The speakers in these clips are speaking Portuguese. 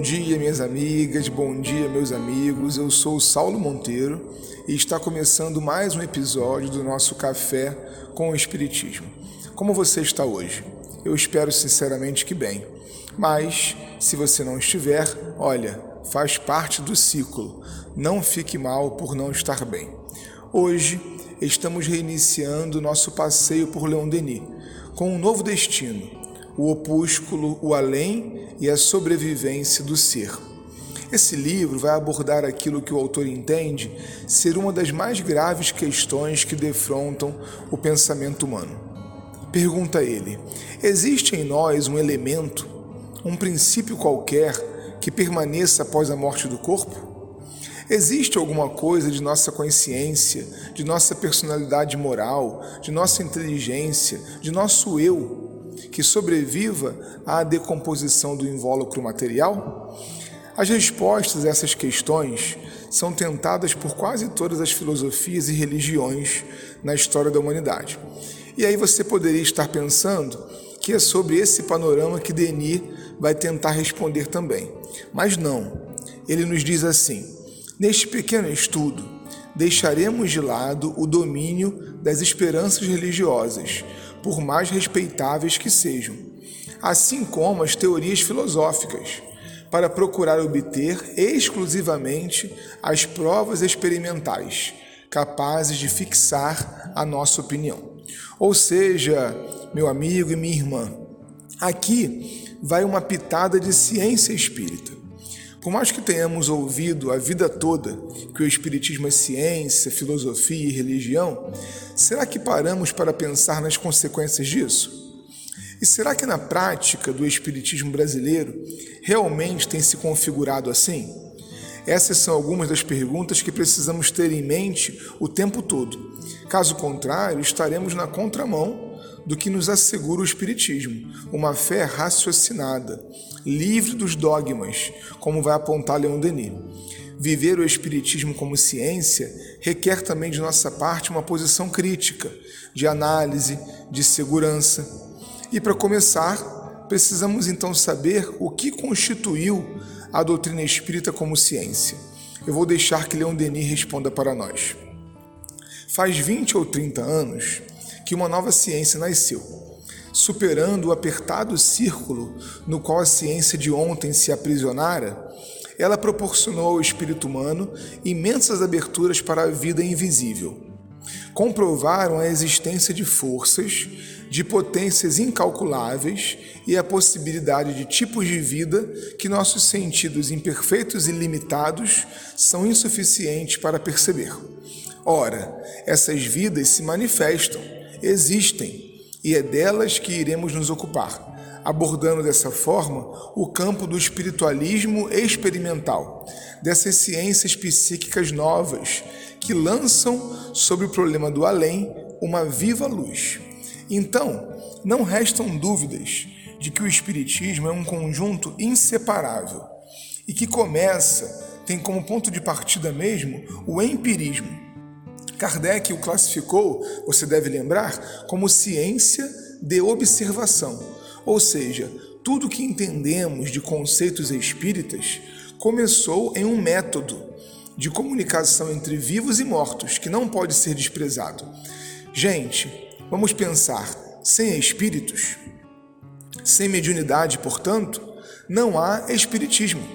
Bom dia, minhas amigas, bom dia, meus amigos. Eu sou o Saulo Monteiro e está começando mais um episódio do nosso Café com o Espiritismo. Como você está hoje? Eu espero sinceramente que bem. Mas, se você não estiver, olha, faz parte do ciclo. Não fique mal por não estar bem. Hoje estamos reiniciando nosso passeio por Leon Denis com um novo destino o opúsculo, o além e a sobrevivência do ser. Esse livro vai abordar aquilo que o autor entende ser uma das mais graves questões que defrontam o pensamento humano. Pergunta ele: existe em nós um elemento, um princípio qualquer que permaneça após a morte do corpo? Existe alguma coisa de nossa consciência, de nossa personalidade moral, de nossa inteligência, de nosso eu que sobreviva à decomposição do invólucro material? As respostas a essas questões são tentadas por quase todas as filosofias e religiões na história da humanidade. E aí você poderia estar pensando que é sobre esse panorama que Denis vai tentar responder também. Mas não. Ele nos diz assim: neste pequeno estudo, deixaremos de lado o domínio das esperanças religiosas por mais respeitáveis que sejam, assim como as teorias filosóficas, para procurar obter exclusivamente as provas experimentais capazes de fixar a nossa opinião. Ou seja, meu amigo e minha irmã, aqui vai uma pitada de ciência espírita. Por mais que tenhamos ouvido a vida toda que o Espiritismo é ciência, filosofia e religião, será que paramos para pensar nas consequências disso? E será que na prática do Espiritismo brasileiro realmente tem se configurado assim? Essas são algumas das perguntas que precisamos ter em mente o tempo todo. Caso contrário, estaremos na contramão do que nos assegura o Espiritismo, uma fé raciocinada, livre dos dogmas, como vai apontar Leon Denis. Viver o Espiritismo como ciência requer também de nossa parte uma posição crítica, de análise, de segurança. E para começar, precisamos então saber o que constituiu a doutrina espírita como ciência. Eu vou deixar que Leon Denis responda para nós. Faz 20 ou 30 anos, que uma nova ciência nasceu, superando o apertado círculo no qual a ciência de ontem se aprisionara. Ela proporcionou ao espírito humano imensas aberturas para a vida invisível. Comprovaram a existência de forças, de potências incalculáveis e a possibilidade de tipos de vida que nossos sentidos imperfeitos e limitados são insuficientes para perceber. Ora, essas vidas se manifestam existem e é delas que iremos nos ocupar, abordando dessa forma o campo do espiritualismo experimental, dessas ciências psíquicas novas que lançam sobre o problema do além uma viva luz. Então, não restam dúvidas de que o Espiritismo é um conjunto inseparável e que começa, tem como ponto de partida mesmo o empirismo Kardec o classificou, você deve lembrar, como ciência de observação, ou seja, tudo que entendemos de conceitos espíritas começou em um método de comunicação entre vivos e mortos que não pode ser desprezado. Gente, vamos pensar: sem espíritos, sem mediunidade, portanto, não há espiritismo.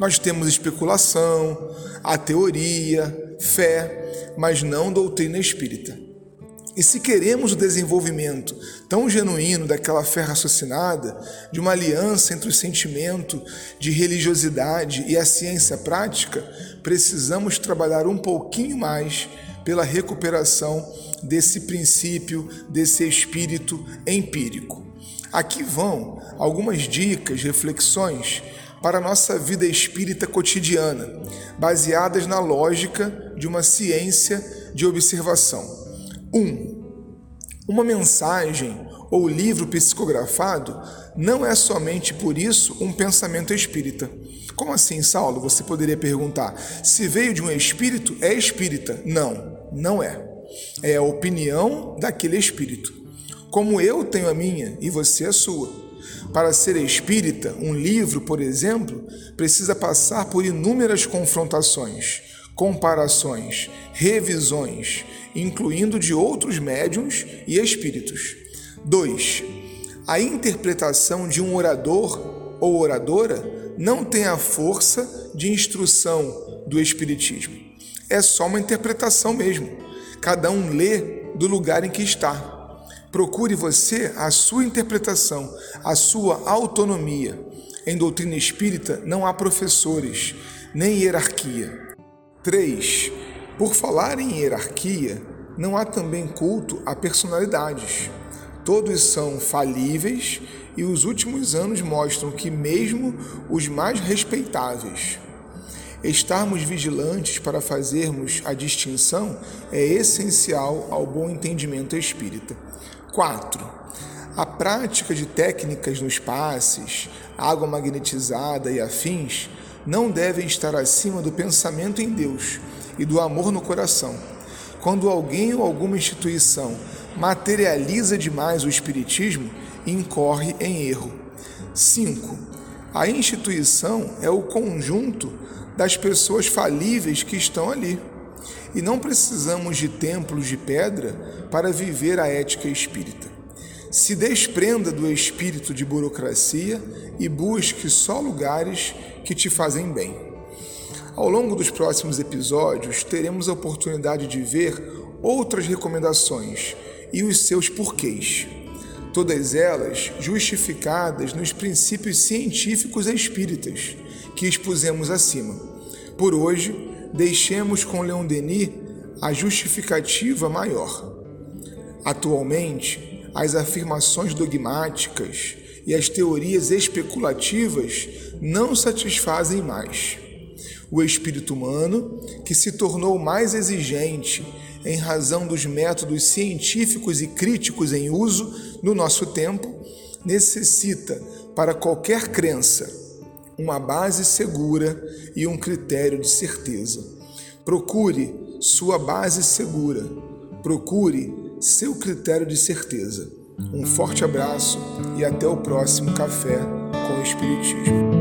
Nós temos especulação, a teoria, fé, mas não doutrina espírita. E se queremos o desenvolvimento tão genuíno daquela fé raciocinada, de uma aliança entre o sentimento de religiosidade e a ciência prática, precisamos trabalhar um pouquinho mais pela recuperação desse princípio, desse espírito empírico. Aqui vão algumas dicas, reflexões para a nossa vida espírita cotidiana, baseadas na lógica de uma ciência de observação. 1. Um, uma mensagem ou livro psicografado não é somente por isso um pensamento espírita. Como assim, Saulo? Você poderia perguntar. Se veio de um espírito, é espírita? Não, não é. É a opinião daquele espírito. Como eu tenho a minha e você a sua. Para ser espírita, um livro, por exemplo, precisa passar por inúmeras confrontações, comparações, revisões, incluindo de outros médiums e espíritos. 2. A interpretação de um orador ou oradora não tem a força de instrução do Espiritismo. É só uma interpretação mesmo. Cada um lê do lugar em que está. Procure você a sua interpretação, a sua autonomia. Em doutrina espírita não há professores, nem hierarquia. 3. Por falar em hierarquia, não há também culto a personalidades. Todos são falíveis e os últimos anos mostram que, mesmo os mais respeitáveis, estarmos vigilantes para fazermos a distinção é essencial ao bom entendimento espírita. 4. A prática de técnicas nos passes, água magnetizada e afins não devem estar acima do pensamento em Deus e do amor no coração. Quando alguém ou alguma instituição materializa demais o Espiritismo, incorre em erro. 5. A instituição é o conjunto das pessoas falíveis que estão ali. E não precisamos de templos de pedra para viver a ética espírita. Se desprenda do espírito de burocracia e busque só lugares que te fazem bem. Ao longo dos próximos episódios, teremos a oportunidade de ver outras recomendações e os seus porquês. Todas elas justificadas nos princípios científicos espíritas que expusemos acima. Por hoje, deixemos com Leon Denis a justificativa maior. Atualmente, as afirmações dogmáticas e as teorias especulativas não satisfazem mais. O espírito humano, que se tornou mais exigente em razão dos métodos científicos e críticos em uso no nosso tempo, necessita, para qualquer crença, uma base segura e um critério de certeza. Procure sua base segura, procure seu critério de certeza. Um forte abraço e até o próximo Café com o Espiritismo.